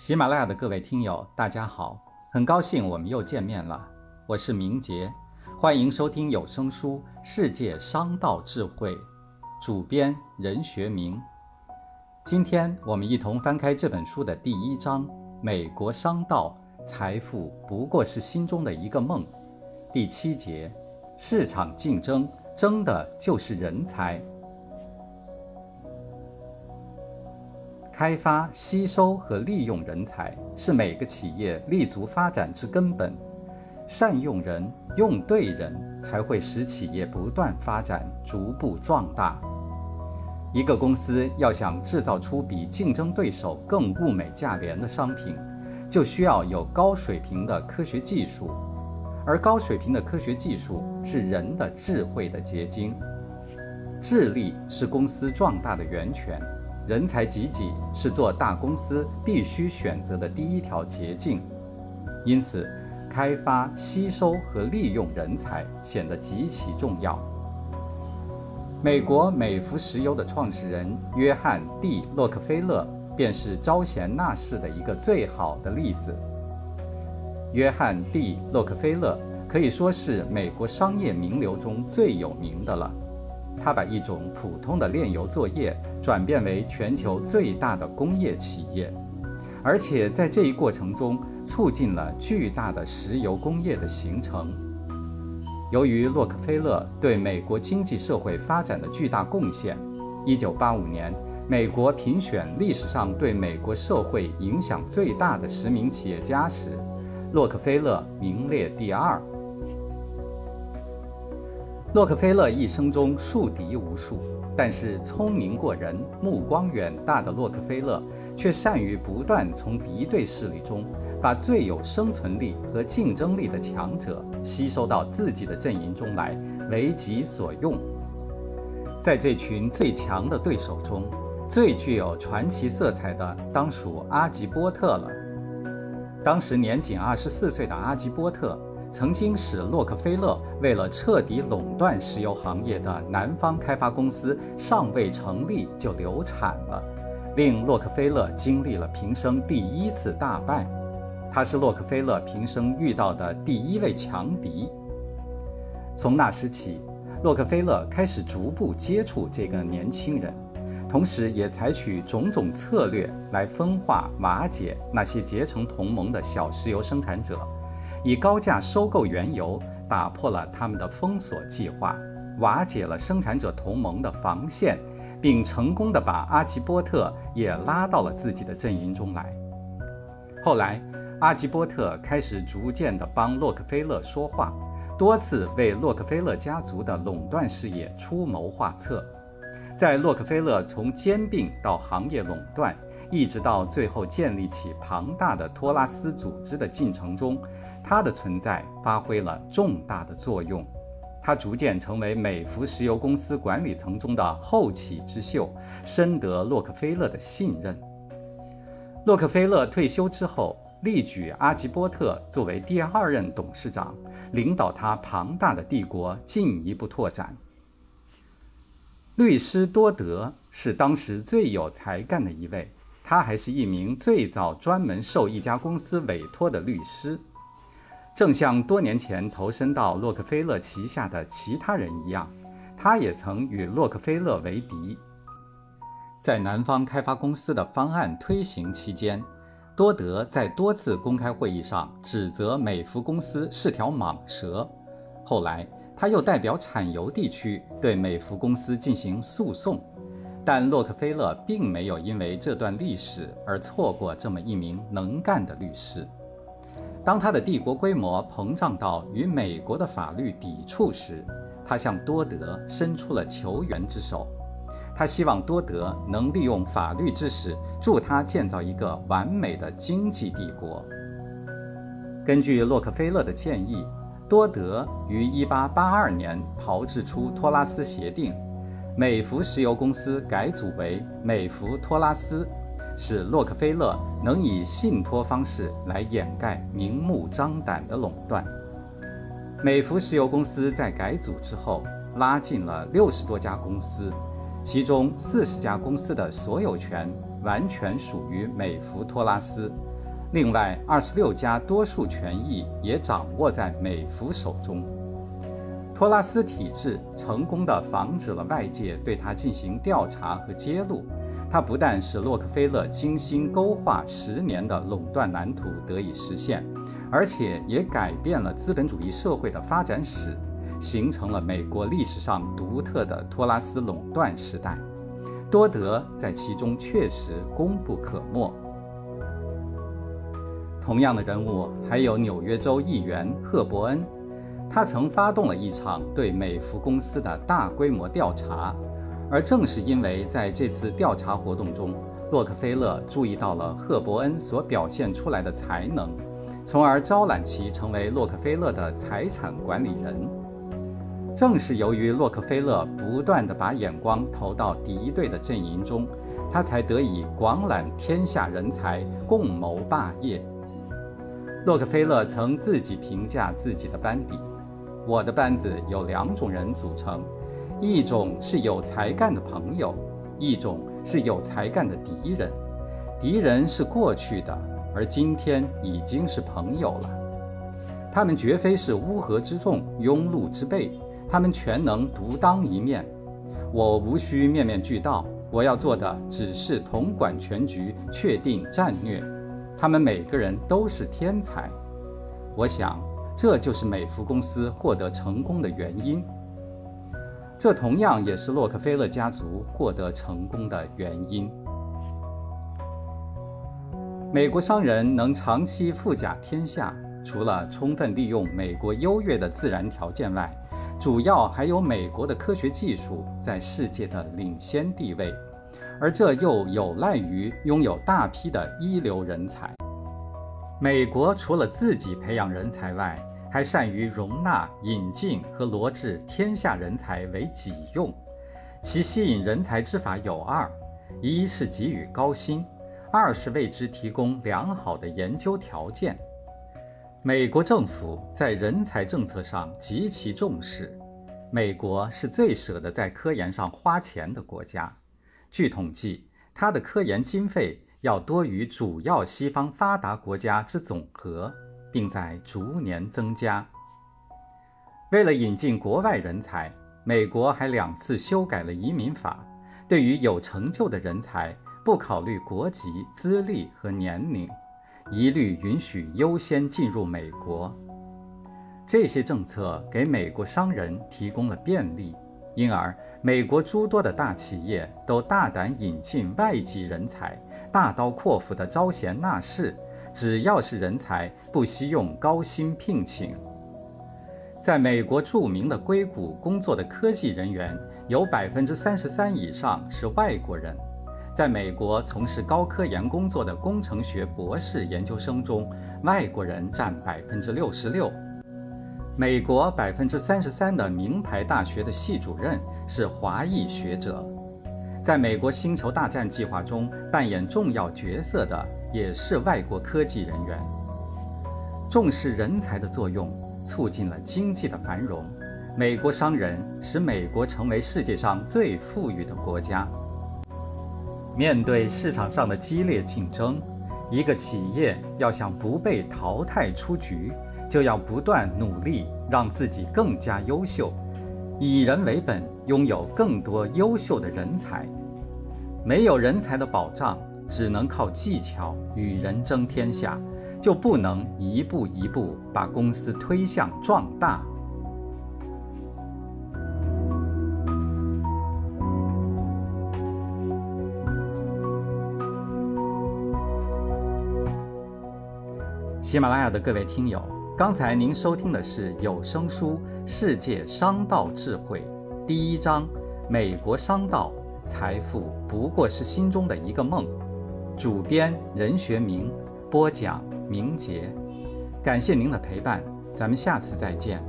喜马拉雅的各位听友，大家好，很高兴我们又见面了。我是明杰，欢迎收听有声书《世界商道智慧》，主编任学明。今天我们一同翻开这本书的第一章《美国商道：财富不过是心中的一个梦》，第七节：市场竞争争的就是人才。开发、吸收和利用人才是每个企业立足发展之根本。善用人，用对人，才会使企业不断发展、逐步壮大。一个公司要想制造出比竞争对手更物美价廉的商品，就需要有高水平的科学技术，而高水平的科学技术是人的智慧的结晶。智力是公司壮大的源泉。人才济济是做大公司必须选择的第一条捷径，因此，开发、吸收和利用人才显得极其重要。美国美孚石油的创始人约翰 ·D· 洛克菲勒便是招贤纳士的一个最好的例子。约翰 ·D· 洛克菲勒可以说是美国商业名流中最有名的了。他把一种普通的炼油作业转变为全球最大的工业企业，而且在这一过程中促进了巨大的石油工业的形成。由于洛克菲勒对美国经济社会发展的巨大贡献，1985年美国评选历史上对美国社会影响最大的十名企业家时，洛克菲勒名列第二。洛克菲勒一生中树敌无数，但是聪明过人、目光远大的洛克菲勒却善于不断从敌对势力中把最有生存力和竞争力的强者吸收到自己的阵营中来，为己所用。在这群最强的对手中，最具有传奇色彩的当属阿吉波特了。当时年仅二十四岁的阿吉波特。曾经使洛克菲勒为了彻底垄断石油行业的南方开发公司尚未成立就流产了，令洛克菲勒经历了平生第一次大败。他是洛克菲勒平生遇到的第一位强敌。从那时起，洛克菲勒开始逐步接触这个年轻人，同时也采取种种策略来分化瓦解那些结成同盟的小石油生产者。以高价收购原油，打破了他们的封锁计划，瓦解了生产者同盟的防线，并成功的把阿吉波特也拉到了自己的阵营中来。后来，阿吉波特开始逐渐的帮洛克菲勒说话，多次为洛克菲勒家族的垄断事业出谋划策。在洛克菲勒从兼并到行业垄断，一直到最后建立起庞大的托拉斯组织的进程中，他的存在发挥了重大的作用。他逐渐成为美孚石油公司管理层中的后起之秀，深得洛克菲勒的信任。洛克菲勒退休之后，力举阿吉波特作为第二任董事长，领导他庞大的帝国进一步拓展。律师多德是当时最有才干的一位。他还是一名最早专门受一家公司委托的律师，正像多年前投身到洛克菲勒旗下的其他人一样，他也曾与洛克菲勒为敌。在南方开发公司的方案推行期间，多德在多次公开会议上指责美孚公司是条蟒蛇。后来，他又代表产油地区对美孚公司进行诉讼。但洛克菲勒并没有因为这段历史而错过这么一名能干的律师。当他的帝国规模膨胀到与美国的法律抵触时，他向多德伸出了求援之手。他希望多德能利用法律知识助他建造一个完美的经济帝国。根据洛克菲勒的建议，多德于1882年炮制出托拉斯协定。美孚石油公司改组为美孚托拉斯，使洛克菲勒能以信托方式来掩盖明目张胆的垄断。美孚石油公司在改组之后，拉进了六十多家公司，其中四十家公司的所有权完全属于美孚托拉斯，另外二十六家多数权益也掌握在美孚手中。托拉斯体制成功地防止了外界对他进行调查和揭露。他不但使洛克菲勒精心勾画十年的垄断蓝图得以实现，而且也改变了资本主义社会的发展史，形成了美国历史上独特的托拉斯垄断时代。多德在其中确实功不可没。同样的人物还有纽约州议员赫伯恩，他曾发动了一场对美孚公司的大规模调查。而正是因为在这次调查活动中，洛克菲勒注意到了赫伯恩所表现出来的才能，从而招揽其成为洛克菲勒的财产管理人。正是由于洛克菲勒不断地把眼光投到敌对的阵营中，他才得以广揽天下人才，共谋霸业。洛克菲勒曾自己评价自己的班底：“我的班子有两种人组成。”一种是有才干的朋友，一种是有才干的敌人。敌人是过去的，而今天已经是朋友了。他们绝非是乌合之众、庸碌之辈，他们全能独当一面。我无需面面俱到，我要做的只是统管全局，确定战略。他们每个人都是天才。我想，这就是美孚公司获得成功的原因。这同样也是洛克菲勒家族获得成功的原因。美国商人能长期富甲天下，除了充分利用美国优越的自然条件外，主要还有美国的科学技术在世界的领先地位，而这又有赖于拥有大批的一流人才。美国除了自己培养人才外，还善于容纳、引进和罗致天下人才为己用，其吸引人才之法有二：一是给予高薪，二是为之提供良好的研究条件。美国政府在人才政策上极其重视，美国是最舍得在科研上花钱的国家。据统计，它的科研经费要多于主要西方发达国家之总和。并在逐年增加。为了引进国外人才，美国还两次修改了移民法，对于有成就的人才，不考虑国籍、资历和年龄，一律允许优先进入美国。这些政策给美国商人提供了便利，因而美国诸多的大企业都大胆引进外籍人才，大刀阔斧地招贤纳士。只要是人才，不惜用高薪聘请。在美国著名的硅谷工作的科技人员，有百分之三十三以上是外国人。在美国从事高科研工作的工程学博士研究生中，外国人占百分之六十六。美国百分之三十三的名牌大学的系主任是华裔学者。在美国星球大战计划中扮演重要角色的。也是外国科技人员重视人才的作用，促进了经济的繁荣。美国商人使美国成为世界上最富裕的国家。面对市场上的激烈竞争，一个企业要想不被淘汰出局，就要不断努力，让自己更加优秀，以人为本，拥有更多优秀的人才。没有人才的保障。只能靠技巧与人争天下，就不能一步一步把公司推向壮大。喜马拉雅的各位听友，刚才您收听的是有声书《世界商道智慧》第一章：美国商道，财富不过是心中的一个梦。主编任学明，播讲明杰，感谢您的陪伴，咱们下次再见。